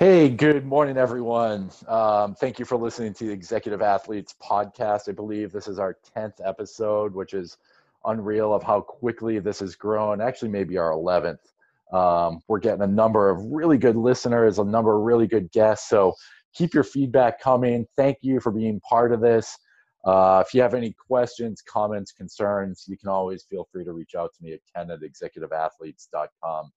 Hey, good morning, everyone. Um, thank you for listening to the Executive Athletes podcast. I believe this is our 10th episode, which is unreal of how quickly this has grown. Actually, maybe our 11th. Um, we're getting a number of really good listeners, a number of really good guests. So keep your feedback coming. Thank you for being part of this. Uh, if you have any questions, comments, concerns, you can always feel free to reach out to me at ken at executiveathletes.com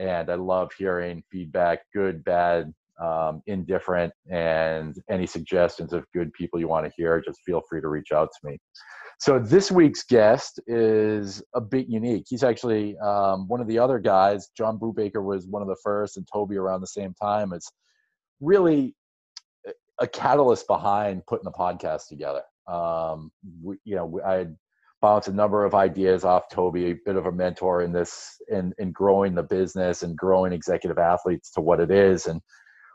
and I love hearing feedback, good, bad, um, indifferent, and any suggestions of good people you want to hear. Just feel free to reach out to me. So this week's guest is a bit unique. He's actually um, one of the other guys. John Brubaker was one of the first, and Toby around the same time. It's really a catalyst behind putting the podcast together. Um, we, you know, I had bounce a number of ideas off Toby, a bit of a mentor in this in in growing the business and growing executive athletes to what it is and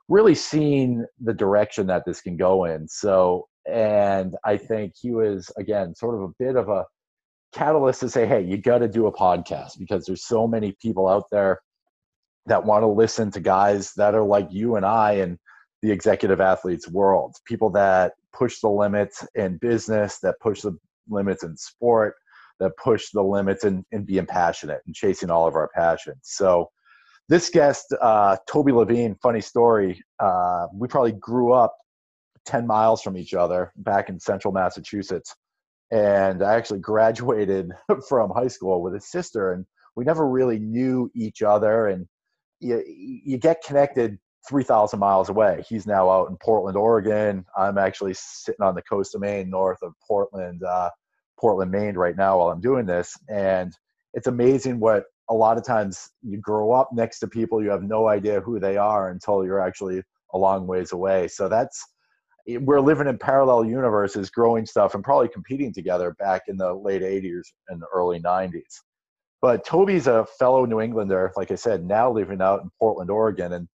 really seeing the direction that this can go in. So and I think he was again sort of a bit of a catalyst to say, hey, you got to do a podcast because there's so many people out there that want to listen to guys that are like you and I and the executive athletes world, people that push the limits in business, that push the limits in sport that push the limits and, and being passionate and chasing all of our passions. So this guest, uh, Toby Levine, funny story. Uh, we probably grew up 10 miles from each other back in central Massachusetts. And I actually graduated from high school with his sister, and we never really knew each other. And you, you get connected 3,000 miles away. He's now out in Portland, Oregon. I'm actually sitting on the coast of Maine, north of Portland, uh, Portland, Maine, right now while I'm doing this. And it's amazing what a lot of times you grow up next to people, you have no idea who they are until you're actually a long ways away. So that's, we're living in parallel universes, growing stuff, and probably competing together back in the late 80s and the early 90s. But Toby's a fellow New Englander, like I said, now living out in Portland, Oregon. And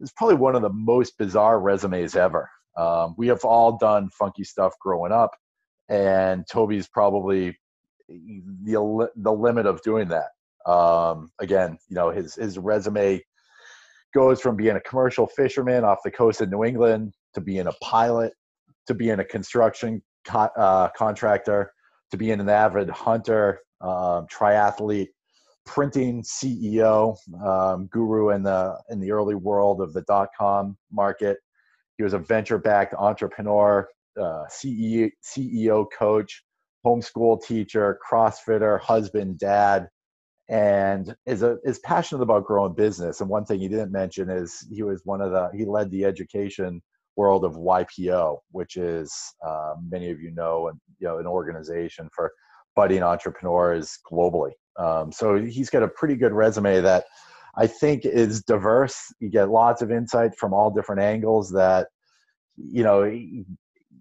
it's probably one of the most bizarre resumes ever. Um, we have all done funky stuff growing up, and Toby's probably the the limit of doing that. Um, again, you know, his his resume goes from being a commercial fisherman off the coast of New England to being a pilot to being a construction co- uh, contractor to being an avid hunter, um, triathlete, printing CEO, um, guru in the in the early world of the dot com market. He was a venture backed entrepreneur, uh, CEO, CEO coach, homeschool teacher, CrossFitter, husband, dad, and is a, is passionate about growing business. And one thing he didn't mention is he was one of the he led the education world of YPO, which is uh, many of you know, and you know, an organization for budding entrepreneurs globally. Um, so he's got a pretty good resume that I think is diverse. You get lots of insight from all different angles that you know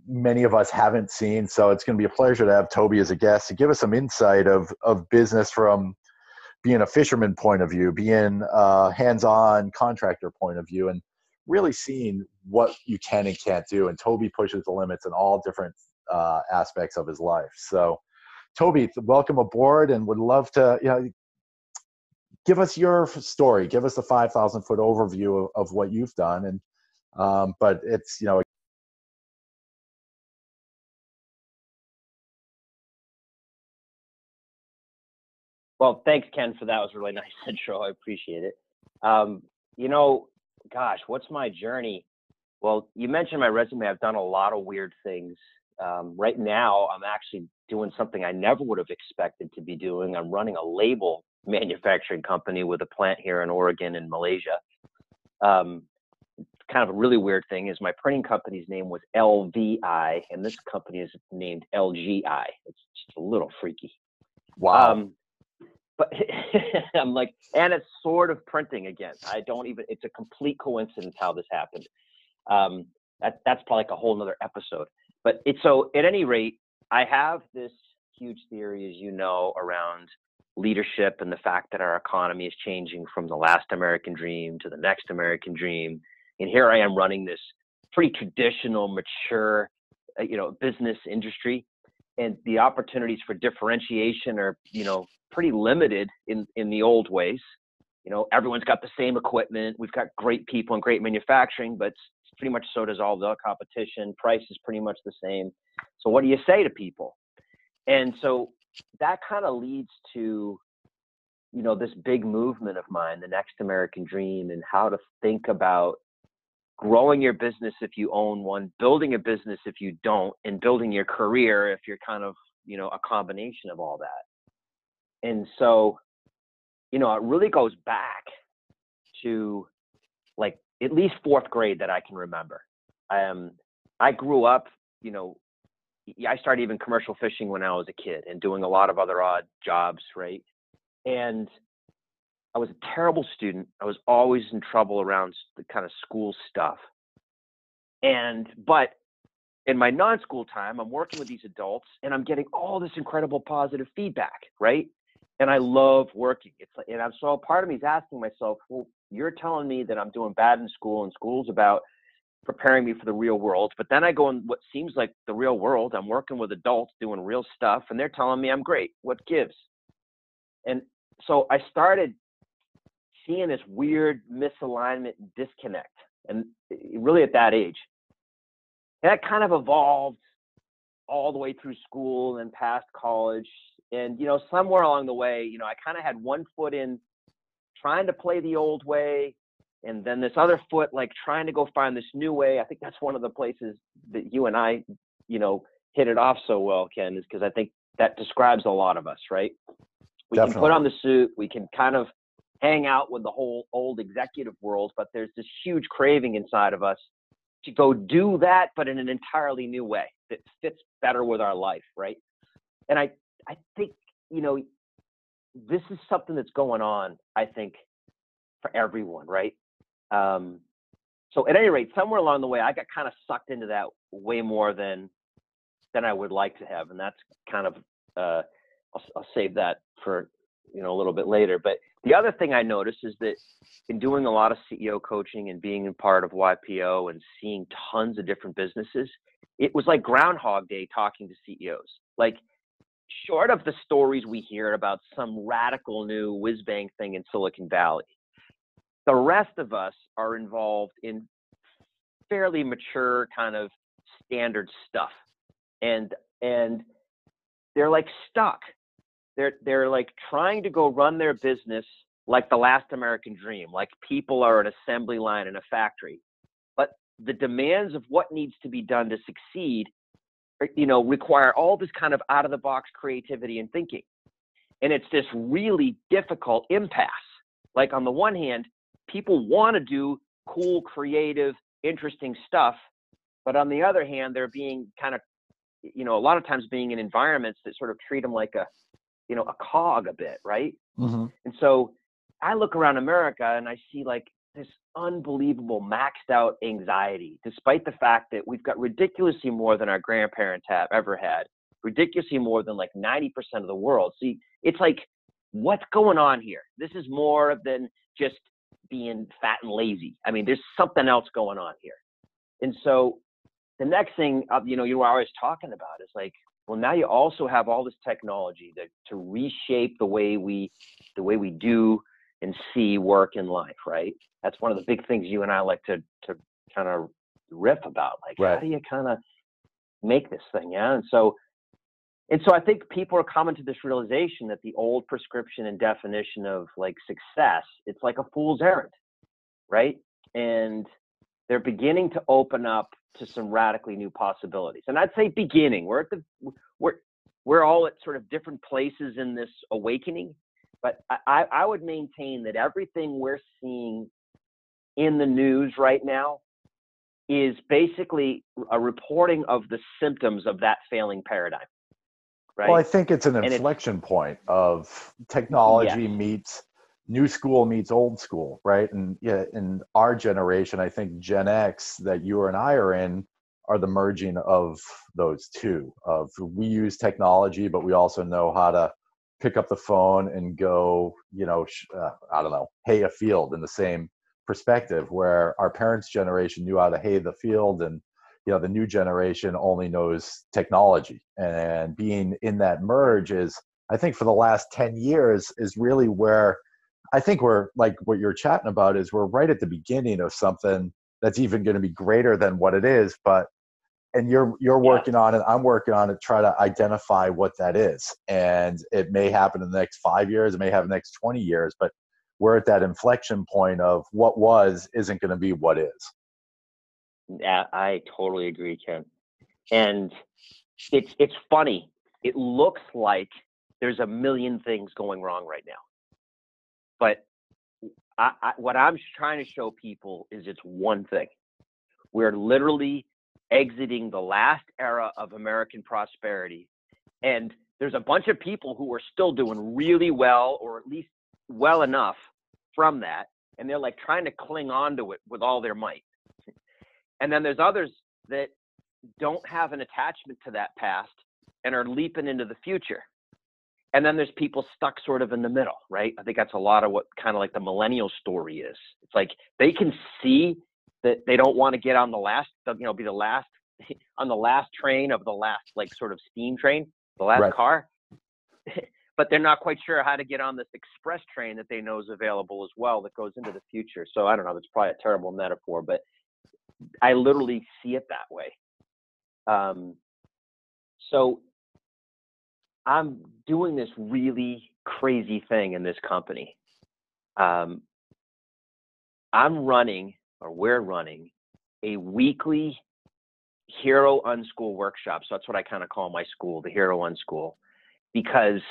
many of us haven't seen. So it's going to be a pleasure to have Toby as a guest to give us some insight of of business from being a fisherman point of view, being a hands-on contractor point of view, and really seeing what you can and can't do. And Toby pushes the limits in all different uh, aspects of his life. So Toby, welcome aboard, and would love to you know give us your story. Give us five thousand foot overview of, of, what you've done, and um, but it's you know. Well, thanks, Ken, for that. It was really nice intro. I appreciate it. Um, you know, gosh, what's my journey? Well, you mentioned my resume. I've done a lot of weird things. Um, right now, I'm actually doing something I never would have expected to be doing. I'm running a label manufacturing company with a plant here in Oregon and Malaysia. Um, kind of a really weird thing is my printing company's name was LVI, and this company is named LGI. It's just a little freaky. Wow. Um, but I'm like, and it's sort of printing again. I don't even. It's a complete coincidence how this happened. Um, that that's probably like a whole nother episode. But it's so at any rate, I have this huge theory, as you know, around leadership and the fact that our economy is changing from the last American dream to the next American dream. And here I am running this pretty traditional, mature, uh, you know, business industry, and the opportunities for differentiation are, you know, pretty limited in in the old ways. You know, everyone's got the same equipment. We've got great people and great manufacturing, but pretty much so does all the competition. Price is pretty much the same. So what do you say to people? And so that kind of leads to, you know, this big movement of mine, the next American dream, and how to think about growing your business if you own one, building a business if you don't, and building your career if you're kind of, you know, a combination of all that. And so, you know, it really goes back to like at least fourth grade that I can remember. Um, I grew up, you know, I started even commercial fishing when I was a kid and doing a lot of other odd jobs, right? And I was a terrible student. I was always in trouble around the kind of school stuff. And, but in my non school time, I'm working with these adults and I'm getting all this incredible positive feedback, right? And I love working. It's like, and I'm so part of me is asking myself, well, you're telling me that I'm doing bad in school and school's about preparing me for the real world. But then I go in what seems like the real world. I'm working with adults doing real stuff and they're telling me I'm great. What gives? And so I started seeing this weird misalignment and disconnect. And eh, really at that age, that kind of evolved all the way through school and past college. And, you know, somewhere along the way, you know, I kind of had one foot in trying to play the old way and then this other foot like trying to go find this new way i think that's one of the places that you and i you know hit it off so well ken is because i think that describes a lot of us right we Definitely. can put on the suit we can kind of hang out with the whole old executive world, but there's this huge craving inside of us to go do that, but in an entirely new way that fits better with our life, right? And I, I think, you know, this is something that's going on, I think, for everyone, right? Um, so at any rate, somewhere along the way, I got kind of sucked into that way more than than I would like to have, and that's kind of uh, I'll, I'll save that for you know a little bit later. But the other thing I noticed is that in doing a lot of CEO coaching and being a part of YPO and seeing tons of different businesses, it was like Groundhog Day talking to CEOs. Like, short of the stories we hear about some radical new whiz bang thing in Silicon Valley, the rest of us are involved in fairly mature kind of standard stuff, and and they're like stuck they're they're like trying to go run their business like the last American dream, like people are an assembly line in a factory. But the demands of what needs to be done to succeed, you know, require all this kind of out of the box creativity and thinking. And it's this really difficult impasse. Like on the one hand, people want to do cool, creative, interesting stuff, but on the other hand, they're being kind of, you know, a lot of times being in environments that sort of treat them like a you know a cog a bit right mm-hmm. and so i look around america and i see like this unbelievable maxed out anxiety despite the fact that we've got ridiculously more than our grandparents have ever had ridiculously more than like 90% of the world. See it's like what's going on here? This is more than just being fat and lazy. I mean there's something else going on here. And so the next thing uh, you know you were always talking about is like well, now you also have all this technology to, to reshape the way we the way we do and see work in life, right? That's one of the big things you and I like to to kind of riff about. Like, right. how do you kind of make this thing? Yeah. And so and so I think people are coming to this realization that the old prescription and definition of like success, it's like a fool's errand, right? And they're beginning to open up to some radically new possibilities. And I'd say beginning. We're at the we're we're all at sort of different places in this awakening. But I, I would maintain that everything we're seeing in the news right now is basically a reporting of the symptoms of that failing paradigm. Right? Well, I think it's an inflection point of technology yes. meets new school meets old school, right? And yeah, in our generation, I think Gen X that you and I are in are the merging of those two. Of we use technology, but we also know how to pick up the phone and go, you know, uh, I don't know, hay a field in the same perspective. Where our parents' generation knew how to hay the field, and you know, the new generation only knows technology. And being in that merge is, I think, for the last ten years, is really where I think we're like what you're chatting about is we're right at the beginning of something that's even going to be greater than what it is. But and you're you're working yeah. on it, I'm working on it, try to identify what that is. And it may happen in the next five years, it may have the next 20 years, but we're at that inflection point of what was isn't going to be what is. Yeah, I totally agree, Ken. And it's it's funny. It looks like there's a million things going wrong right now. But I, I, what I'm trying to show people is it's one thing. We're literally exiting the last era of American prosperity. And there's a bunch of people who are still doing really well, or at least well enough from that. And they're like trying to cling on to it with all their might. And then there's others that don't have an attachment to that past and are leaping into the future. And then there's people stuck sort of in the middle, right? I think that's a lot of what kind of like the millennial story is. It's like they can see that they don't want to get on the last, you know, be the last on the last train of the last like sort of steam train, the last right. car. but they're not quite sure how to get on this express train that they know is available as well that goes into the future. So I don't know, that's probably a terrible metaphor, but I literally see it that way. Um, so I'm doing this really crazy thing in this company. Um, I'm running, or we're running, a weekly Hero Unschool workshop. So that's what I kind of call my school, the Hero Unschool, because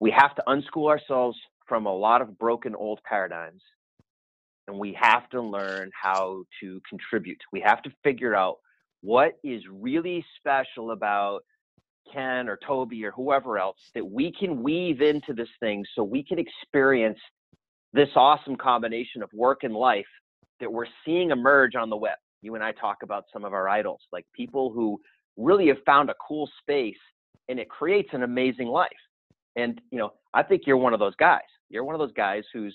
we have to unschool ourselves from a lot of broken old paradigms and we have to learn how to contribute. We have to figure out what is really special about Ken or Toby or whoever else that we can weave into this thing so we can experience this awesome combination of work and life that we're seeing emerge on the web. You and I talk about some of our idols, like people who really have found a cool space and it creates an amazing life. And, you know, I think you're one of those guys. You're one of those guys who's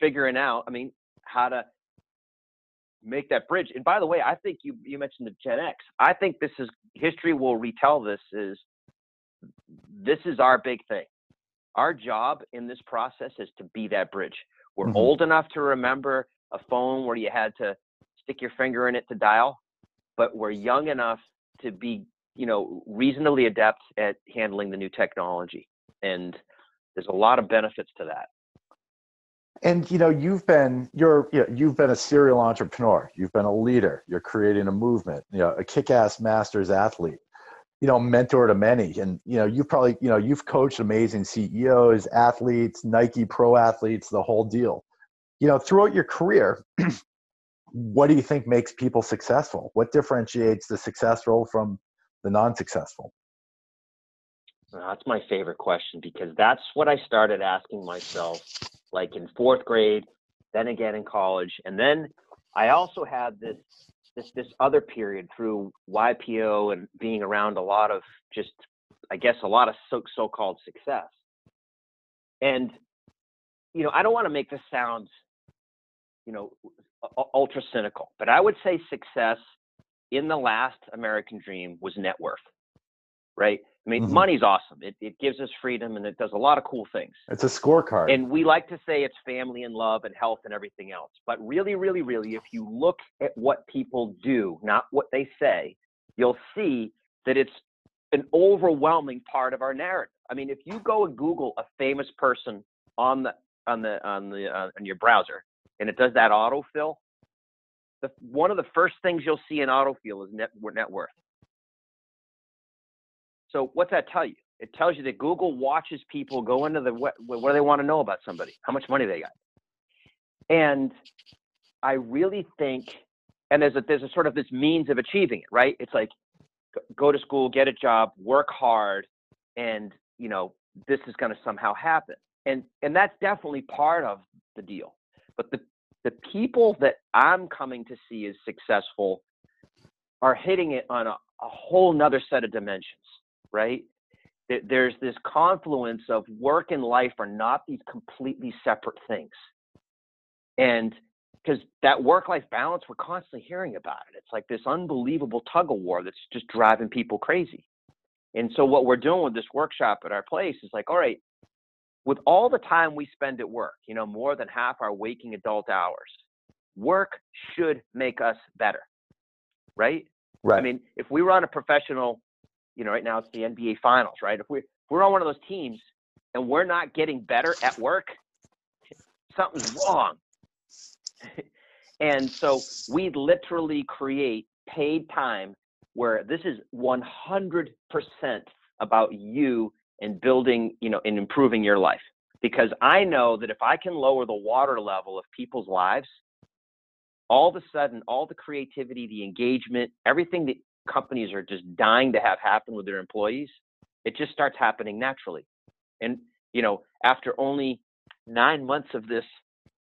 figuring out, I mean, how to make that bridge. And by the way, I think you you mentioned the Gen X. I think this is history will retell this is this is our big thing. Our job in this process is to be that bridge. We're mm-hmm. old enough to remember a phone where you had to stick your finger in it to dial, but we're young enough to be, you know, reasonably adept at handling the new technology. And there's a lot of benefits to that and you know you've been you're you know, you've been a serial entrepreneur you've been a leader you're creating a movement you know a kick-ass masters athlete you know mentor to many and you know you've probably you know you've coached amazing ceos athletes nike pro athletes the whole deal you know throughout your career what do you think makes people successful what differentiates the successful from the non-successful that's my favorite question because that's what i started asking myself like in fourth grade, then again in college, and then I also had this this this other period through YPO and being around a lot of just I guess a lot of so so-called success. And you know, I don't want to make this sound you know ultra cynical, but I would say success in the last American dream was net worth. Right? I mean, mm-hmm. money's awesome. It, it gives us freedom and it does a lot of cool things. It's a scorecard. And we like to say it's family and love and health and everything else. But really, really, really, if you look at what people do, not what they say, you'll see that it's an overwhelming part of our narrative. I mean, if you go and Google a famous person on the on the on the uh, on your browser and it does that autofill, the one of the first things you'll see in autofill is net net worth. So what's that tell you? It tells you that Google watches people go into the what, what do they want to know about somebody? How much money they got? And I really think, and there's a there's a sort of this means of achieving it, right? It's like go to school, get a job, work hard, and you know this is going to somehow happen. And and that's definitely part of the deal. But the the people that I'm coming to see as successful are hitting it on a, a whole nother set of dimensions right? There's this confluence of work and life are not these completely separate things. And because that work life balance, we're constantly hearing about it. It's like this unbelievable tug of war that's just driving people crazy. And so, what we're doing with this workshop at our place is like, all right, with all the time we spend at work, you know, more than half our waking adult hours, work should make us better, right? Right. I mean, if we were on a professional, you know, right now it's the NBA Finals, right? If we if we're on one of those teams and we're not getting better at work, something's wrong. and so we literally create paid time where this is 100% about you and building, you know, and improving your life. Because I know that if I can lower the water level of people's lives, all of a sudden, all the creativity, the engagement, everything that companies are just dying to have happen with their employees, it just starts happening naturally. And, you know, after only nine months of this,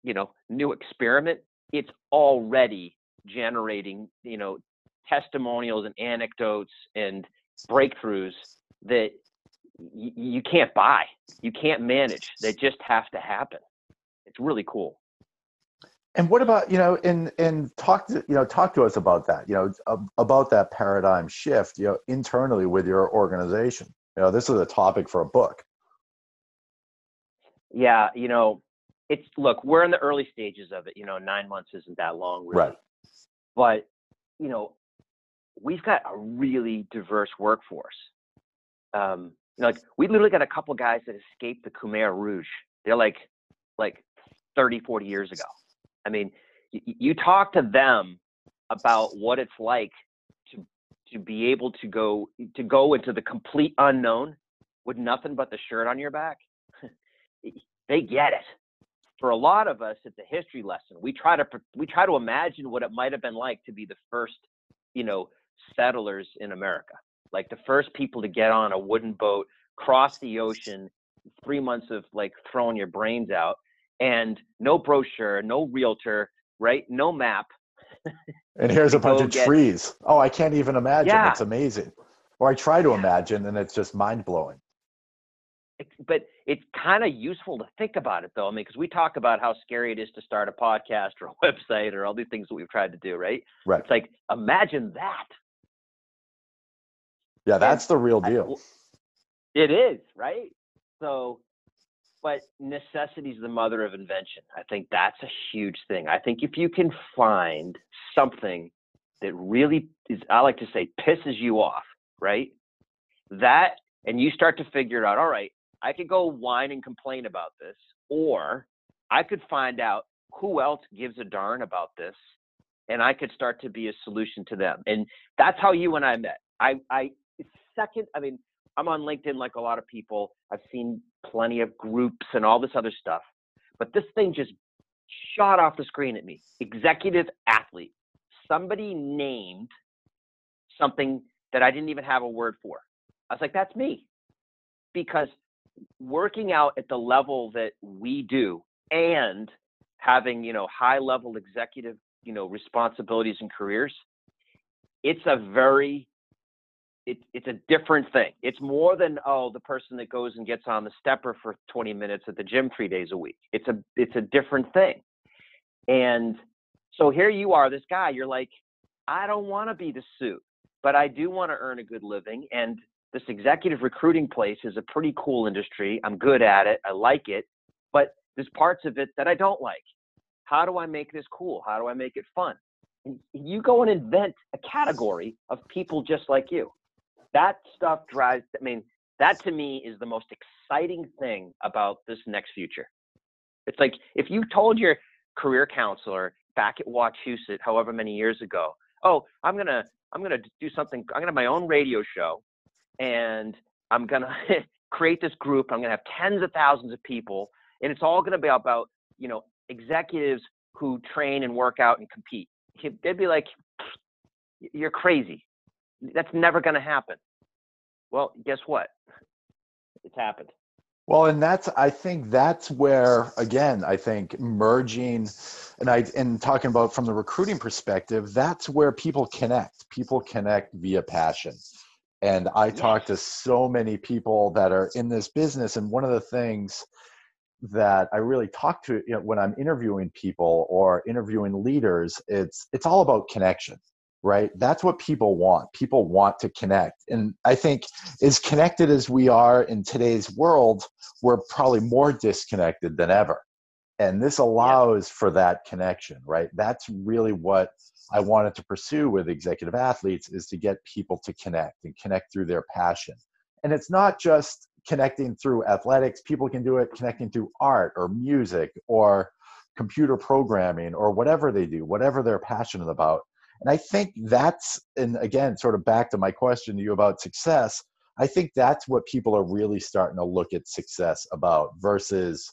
you know, new experiment, it's already generating, you know, testimonials and anecdotes and breakthroughs that you can't buy, you can't manage. They just have to happen. It's really cool. And what about you know, and and talk to you know, talk to us about that. You know, about that paradigm shift. You know, internally with your organization. You know, this is a topic for a book. Yeah, you know, it's look, we're in the early stages of it. You know, nine months isn't that long, really. right? But you know, we've got a really diverse workforce. Um, like we literally got a couple guys that escaped the Khmer Rouge. They're like, like 30, 40 years ago. I mean, you talk to them about what it's like to to be able to go to go into the complete unknown with nothing but the shirt on your back. they get it. For a lot of us, it's a history lesson. We try to we try to imagine what it might have been like to be the first, you know, settlers in America, like the first people to get on a wooden boat, cross the ocean, three months of like throwing your brains out, and no brochure, no realtor, right? No map. and here's a bunch of get, trees. Oh, I can't even imagine. Yeah. It's amazing. Or I try to imagine, and it's just mind blowing. But it's kind of useful to think about it, though. I mean, because we talk about how scary it is to start a podcast or a website or all these things that we've tried to do, right? Right. It's like imagine that. Yeah, that's and the real deal. I, it is, right? So but necessity is the mother of invention. I think that's a huge thing. I think if you can find something that really is, I like to say, pisses you off, right? That, and you start to figure it out, all right, I could go whine and complain about this, or I could find out who else gives a darn about this, and I could start to be a solution to them. And that's how you and I met. I, I, second, I mean, I'm on LinkedIn like a lot of people. I've seen plenty of groups and all this other stuff. But this thing just shot off the screen at me. Executive athlete. Somebody named something that I didn't even have a word for. I was like, that's me. Because working out at the level that we do and having, you know, high level executive, you know, responsibilities and careers, it's a very it, it's a different thing. It's more than oh the person that goes and gets on the stepper for 20 minutes at the gym three days a week. It's a it's a different thing. And so here you are, this guy. You're like, I don't want to be the suit, but I do want to earn a good living. And this executive recruiting place is a pretty cool industry. I'm good at it. I like it, but there's parts of it that I don't like. How do I make this cool? How do I make it fun? You go and invent a category of people just like you that stuff drives i mean that to me is the most exciting thing about this next future. It's like if you told your career counselor back at wachusett however many years ago oh i'm gonna i'm gonna do something i'm gonna have my own radio show and i'm gonna create this group i'm gonna have tens of thousands of people and it's all gonna be about you know executives who train and work out and compete. They'd be like you're crazy that's never going to happen. Well, guess what? It's happened. Well, and that's I think that's where again I think merging and I and talking about from the recruiting perspective, that's where people connect. People connect via passion. And I talk to so many people that are in this business and one of the things that I really talk to you know, when I'm interviewing people or interviewing leaders, it's it's all about connection right? That's what people want. People want to connect. And I think, as connected as we are in today's world, we're probably more disconnected than ever. And this allows yeah. for that connection, right? That's really what I wanted to pursue with executive athletes is to get people to connect and connect through their passion. And it's not just connecting through athletics, people can do it connecting through art or music or computer programming or whatever they do, whatever they're passionate about. And I think that's, and again, sort of back to my question to you about success, I think that's what people are really starting to look at success about versus,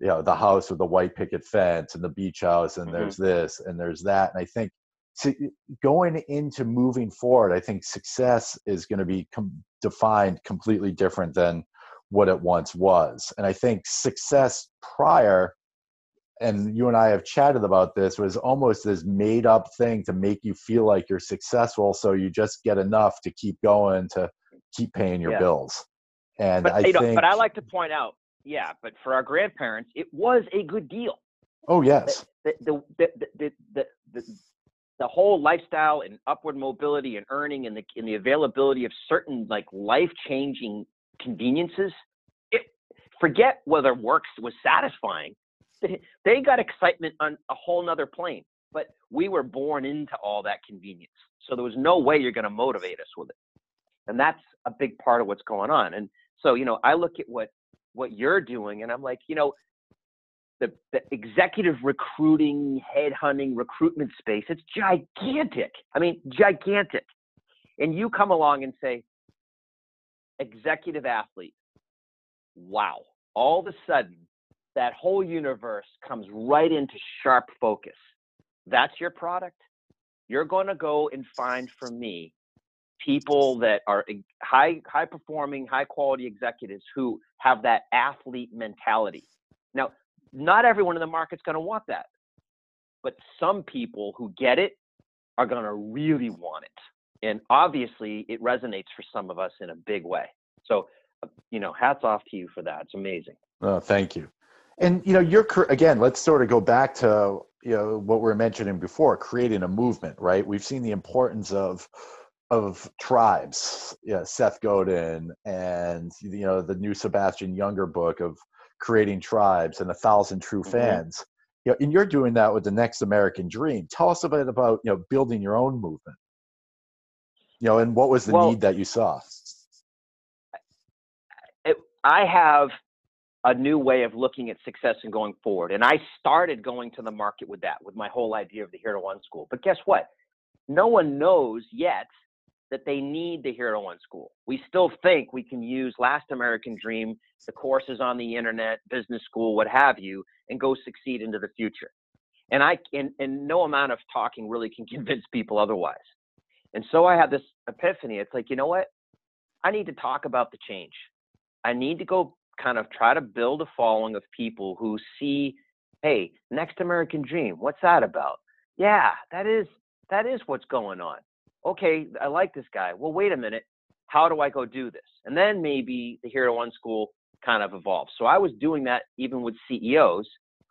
you know, the house with the white picket fence and the beach house and mm-hmm. there's this and there's that. And I think so going into moving forward, I think success is going to be com- defined completely different than what it once was. And I think success prior and you and I have chatted about this, was almost this made up thing to make you feel like you're successful. So you just get enough to keep going to keep paying your yeah. bills. And but, I think, know, but I like to point out, yeah, but for our grandparents, it was a good deal. Oh yes. The the the the, the, the, the whole lifestyle and upward mobility and earning and the and the availability of certain like life changing conveniences. It, forget whether work was satisfying they got excitement on a whole nother plane. But we were born into all that convenience. So there was no way you're going to motivate us with it. And that's a big part of what's going on. And so, you know, I look at what what you're doing and I'm like, you know, the, the executive recruiting, headhunting, recruitment space, it's gigantic. I mean, gigantic. And you come along and say, executive athlete, wow. All of a sudden, that whole universe comes right into sharp focus. That's your product. You're going to go and find for me people that are high high performing, high quality executives who have that athlete mentality. Now, not everyone in the market's going to want that. But some people who get it are going to really want it. And obviously, it resonates for some of us in a big way. So, uh, you know, hats off to you for that. It's amazing. Oh, thank you. And you know, you're again. Let's sort of go back to you know what we are mentioning before, creating a movement, right? We've seen the importance of of tribes. Yeah, Seth Godin and you know the new Sebastian Junger book of creating tribes and a thousand true mm-hmm. fans. Mm-hmm. You know, and you're doing that with the Next American Dream. Tell us a bit about you know building your own movement. You know, and what was the well, need that you saw? It, I have a new way of looking at success and going forward. And I started going to the market with that, with my whole idea of the Hero Unschool. But guess what? No one knows yet that they need the Hero Unschool. We still think we can use Last American Dream, the courses on the internet, business school, what have you, and go succeed into the future. And I and, and no amount of talking really can convince people otherwise. And so I had this epiphany. It's like, you know what? I need to talk about the change. I need to go kind of try to build a following of people who see, hey, Next American Dream, what's that about? Yeah, that is that is what's going on. Okay, I like this guy. Well, wait a minute. How do I go do this? And then maybe the Hero Unschool kind of evolves. So I was doing that even with CEOs,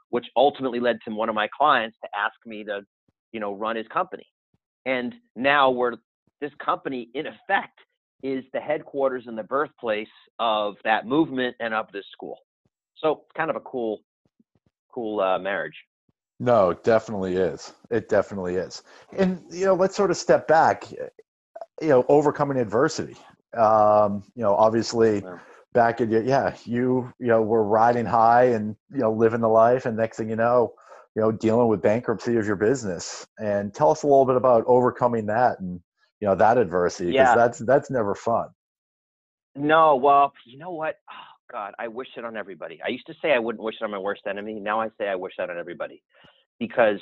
which ultimately led to one of my clients to ask me to, you know, run his company. And now we're this company in effect is the headquarters and the birthplace of that movement and of this school. So it's kind of a cool, cool uh, marriage. No, it definitely is. It definitely is. And you know, let's sort of step back. You know, overcoming adversity. Um, you know, obviously, yeah. back in yeah, you you know were riding high and you know living the life, and next thing you know, you know dealing with bankruptcy of your business. And tell us a little bit about overcoming that and you know that adversity because yeah. that's that's never fun. No well you know what? Oh god i wish it on everybody. I used to say i wouldn't wish it on my worst enemy. Now i say i wish that on everybody because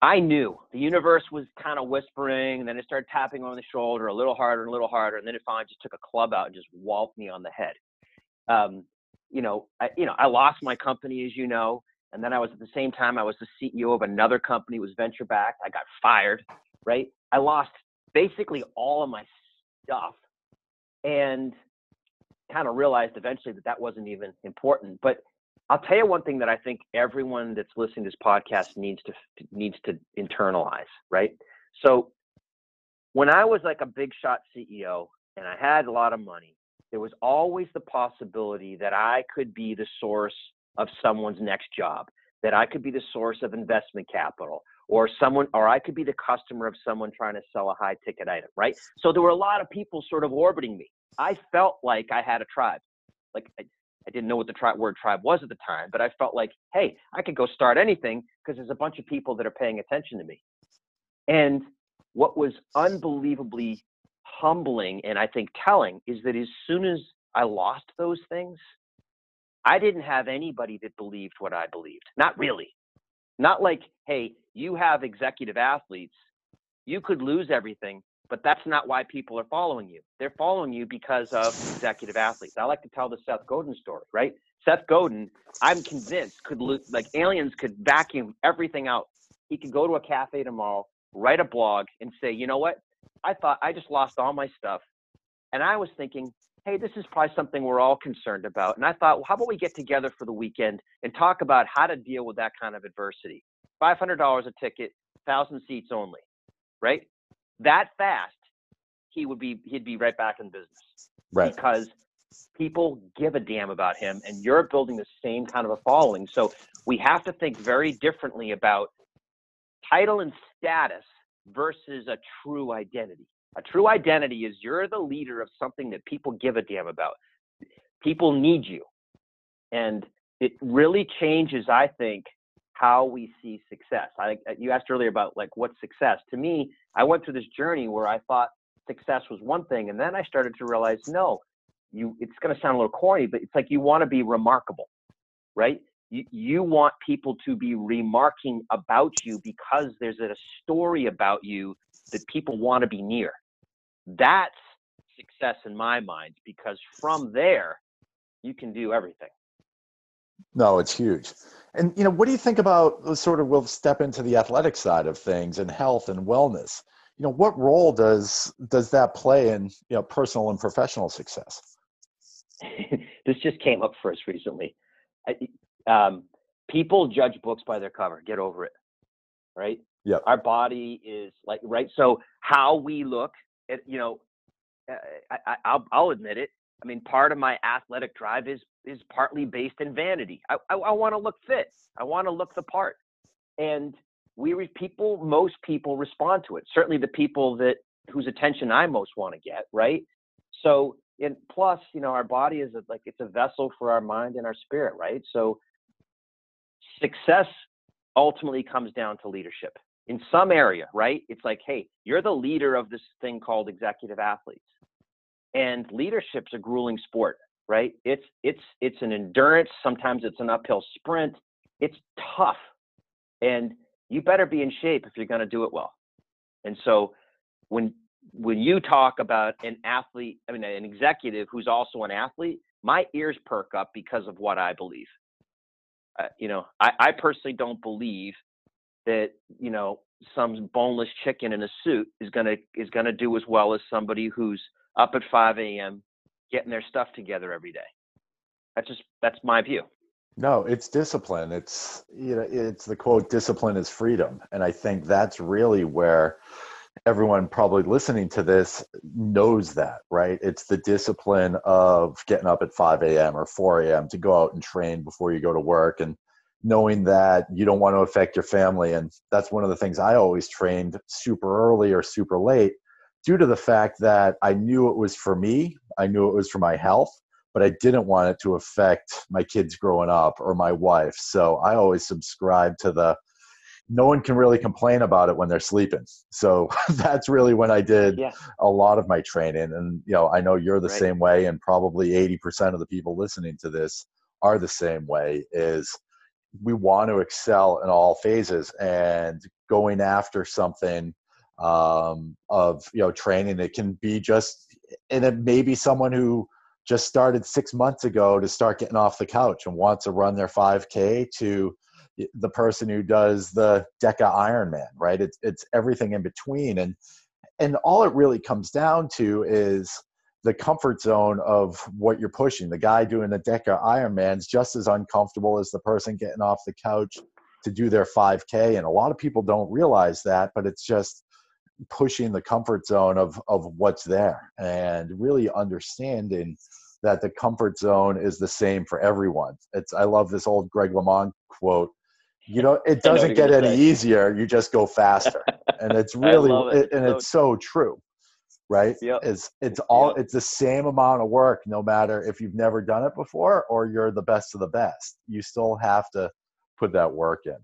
i knew the universe was kind of whispering and then it started tapping on the shoulder a little harder and a little harder and then it finally just took a club out and just walloped me on the head. Um, you know I, you know i lost my company as you know and then i was at the same time i was the ceo of another company it was venture backed i got fired right? I lost basically all of my stuff and kind of realized eventually that that wasn't even important but i'll tell you one thing that i think everyone that's listening to this podcast needs to needs to internalize right? So when I was like a big shot CEO and I had a lot of money, there was always the possibility that I could be the source of someone's next job, that I could be the source of investment capital, or someone, or I could be the customer of someone trying to sell a high ticket item, right? So there were a lot of people sort of orbiting me. I felt like I had a tribe. Like I, I didn't know what the tri- word tribe was at the time, but I felt like, hey, I could go start anything because there's a bunch of people that are paying attention to me. And what was unbelievably humbling and I think telling is that as soon as I lost those things, I didn't have anybody that believed what I believed. Not really. Not like, hey, you have executive athletes. You could lose everything, but that's not why people are following you. They're following you because of executive athletes. I like to tell the Seth Godin story, right? Seth Godin, I'm convinced, could lose, like aliens could vacuum everything out. He could go to a cafe tomorrow, write a blog, and say, you know what? I thought I just lost all my stuff. And I was thinking, hey, this is probably something we're all concerned about. And I thought, well, how about we get together for the weekend and talk about how to deal with that kind of adversity? $500 a ticket, 1,000 seats only, right? That fast, he would be, he'd be right back in business. Right. Because people give a damn about him and you're building the same kind of a following. So we have to think very differently about title and status versus a true identity. A true identity is you're the leader of something that people give a damn about. People need you. And it really changes, I think, how we see success. I uh, you asked earlier about like what's success. To me, I went through this journey where I thought success was one thing and then I started to realize no, you it's going to sound a little corny, but it's like you want to be remarkable. Right? you, you want people to be remarking about you because there's a story about you that people want to be near. That's success in my mind because from there, you can do everything. No, it's huge. And you know, what do you think about sort of we'll step into the athletic side of things and health and wellness? You know, what role does does that play in you know personal and professional success? this just came up for us recently. I, um, people judge books by their cover. Get over it, right? Yeah. Our body is like right. So how we look, at, you know, uh, I, I, will I'll admit it. I mean, part of my athletic drive is is partly based in vanity. I, I, I want to look fit. I want to look the part, and we re- people, most people respond to it. Certainly, the people that whose attention I most want to get, right? So, and plus, you know, our body is a, like it's a vessel for our mind and our spirit, right? So, success ultimately comes down to leadership in some area, right? It's like, hey, you're the leader of this thing called executive athletes. And leadership's a grueling sport, right? It's it's it's an endurance, sometimes it's an uphill sprint. It's tough. And you better be in shape if you're going to do it well. And so when when you talk about an athlete, I mean an executive who's also an athlete, my ears perk up because of what I believe uh, you know, I, I personally don't believe that you know some boneless chicken in a suit is gonna is gonna do as well as somebody who's up at 5 a.m. getting their stuff together every day. That's just that's my view. No, it's discipline. It's you know, it's the quote discipline is freedom. And I think that's really where everyone probably listening to this knows that, right? It's the discipline of getting up at 5 a.m. or 4 a.m. to go out and train before you go to work and knowing that you don't want to affect your family. And that's one of the things I always trained super early or super late due to the fact that I knew it was for me, I knew it was for my health, but I didn't want it to affect my kids growing up or my wife. So I always subscribe to the no one can really complain about it when they're sleeping. So that's really when I did yeah. a lot of my training. And, you know, I know you're the right. same way, and probably 80% of the people listening to this are the same way is we want to excel in all phases and going after something um, of, you know, training. It can be just, and it may be someone who just started six months ago to start getting off the couch and wants to run their 5K to, the person who does the Deca Ironman, right? It's it's everything in between, and and all it really comes down to is the comfort zone of what you're pushing. The guy doing the Deca Ironman is just as uncomfortable as the person getting off the couch to do their 5K, and a lot of people don't realize that, but it's just pushing the comfort zone of of what's there and really understanding that the comfort zone is the same for everyone. It's I love this old Greg LeMond quote. You know, it doesn't get any say. easier. You just go faster, and it's really it. and so it's so true, right? Yep. It's it's all yep. it's the same amount of work, no matter if you've never done it before or you're the best of the best. You still have to put that work in.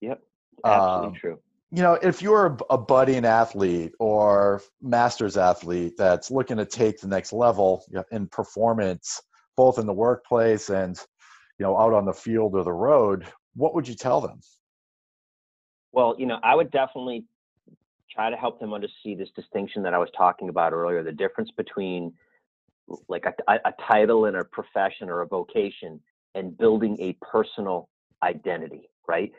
Yep, absolutely um, true you know, if you're a, a budding athlete or master's athlete that's looking to take the next level in performance, both in the workplace and, you know, out on the field or the road, what would you tell them? Well, you know, I would definitely try to help them understand this distinction that I was talking about earlier, the difference between like a, a title and a profession or a vocation and building a personal identity, right?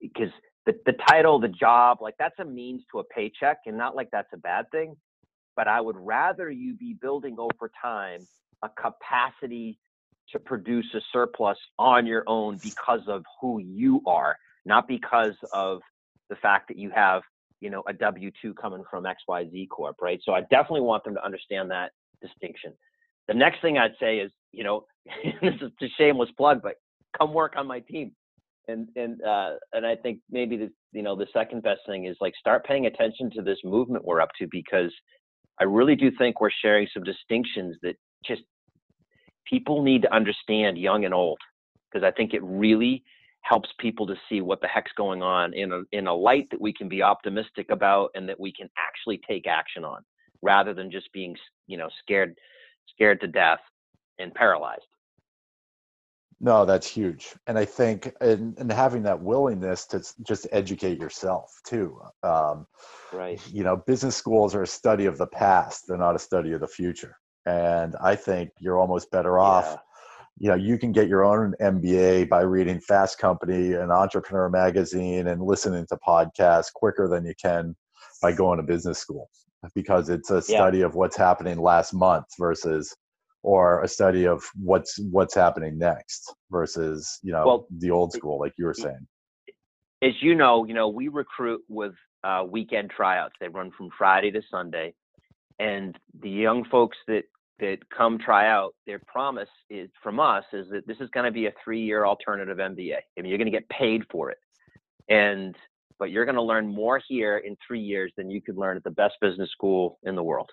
Because the, the title, the job, like that's a means to a paycheck and not like that's a bad thing. But I would rather you be building over time a capacity to produce a surplus on your own because of who you are, not because of the fact that you have, you know, a W 2 coming from XYZ Corp, right? So I definitely want them to understand that distinction. The next thing I'd say is, you know, this is a shameless plug, but come work on my team and and uh, and I think maybe the you know the second best thing is like start paying attention to this movement we're up to because I really do think we're sharing some distinctions that just people need to understand, young and old, because I think it really helps people to see what the heck's going on in a in a light that we can be optimistic about and that we can actually take action on, rather than just being you know scared scared to death and paralyzed. No, that's huge. And I think, and, and having that willingness to just educate yourself too. Um, right. You know, business schools are a study of the past, they're not a study of the future. And I think you're almost better off. Yeah. You know, you can get your own MBA by reading Fast Company and Entrepreneur Magazine and listening to podcasts quicker than you can by going to business school because it's a study yeah. of what's happening last month versus or a study of what's what's happening next versus you know well, the old school like you were saying. As you know you know we recruit with uh, weekend tryouts. They run from friday to sunday. And the young folks that that come try out their promise is from us is that this is going to be a three year alternative mba i mean you're going to get paid for it and but you're going to learn more here in three years than you could learn at the best business school in the world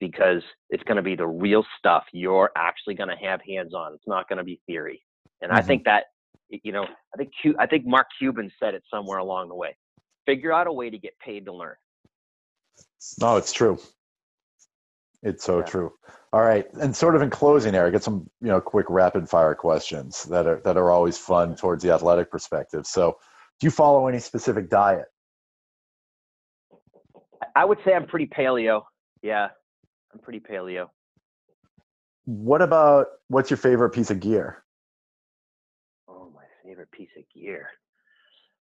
because it's going to be the real stuff you're actually going to have hands on. It's not going to be theory. And mm-hmm. I think that, you know, I think I think Mark Cuban said it somewhere along the way. Figure out a way to get paid to learn. No, it's true. It's so yeah. true. All right, and sort of in closing, Eric, get some you know quick rapid fire questions that are that are always fun towards the athletic perspective. So, do you follow any specific diet? I would say I'm pretty paleo. Yeah, I'm pretty paleo. What about what's your favorite piece of gear? Oh, my favorite piece of gear.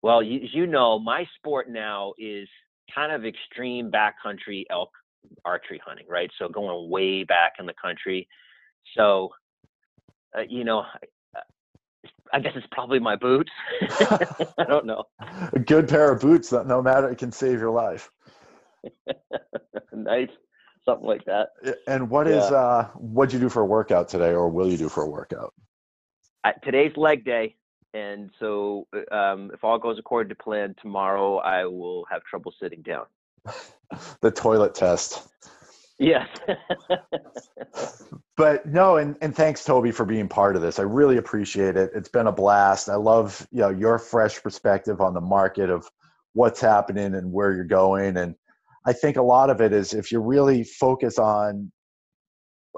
Well, you, as you know, my sport now is kind of extreme backcountry elk archery hunting, right? So going way back in the country. So, uh, you know, I guess it's probably my boots. I don't know. A good pair of boots that no matter it can save your life. nice something like that. And what yeah. is uh what'd you do for a workout today or will you do for a workout? today's leg day. And so uh, um, if all goes according to plan, tomorrow I will have trouble sitting down. the toilet test. Yes. but no, and, and thanks Toby for being part of this. I really appreciate it. It's been a blast. I love you know your fresh perspective on the market of what's happening and where you're going. And I think a lot of it is if you really focus on,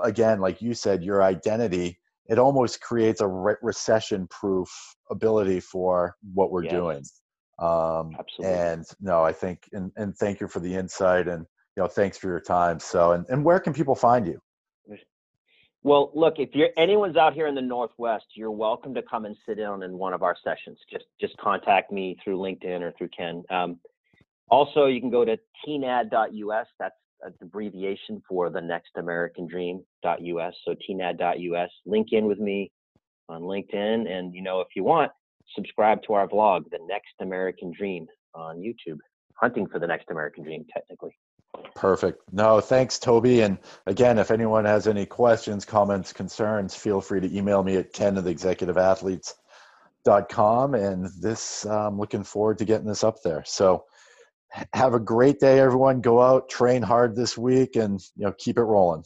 again, like you said, your identity, it almost creates a re- recession proof ability for what we're doing. Um, Absolutely. And no, I think, and, and thank you for the insight and, you know, thanks for your time. So, and, and where can people find you? Well, look, if you're anyone's out here in the Northwest, you're welcome to come and sit in in one of our sessions. Just just contact me through LinkedIn or through Ken. Um, also, you can go to tnad.us. That's an abbreviation for the next American dream.us. So tnad.us. Link in with me on LinkedIn. And, you know, if you want, subscribe to our vlog, The Next American Dream on YouTube. hunting for the next American Dream, technically. Perfect. No, thanks, Toby. And again, if anyone has any questions, comments, concerns, feel free to email me at ken at executiveathletes.com. And this, I'm um, looking forward to getting this up there. So have a great day, everyone. Go out, train hard this week, and you know, keep it rolling.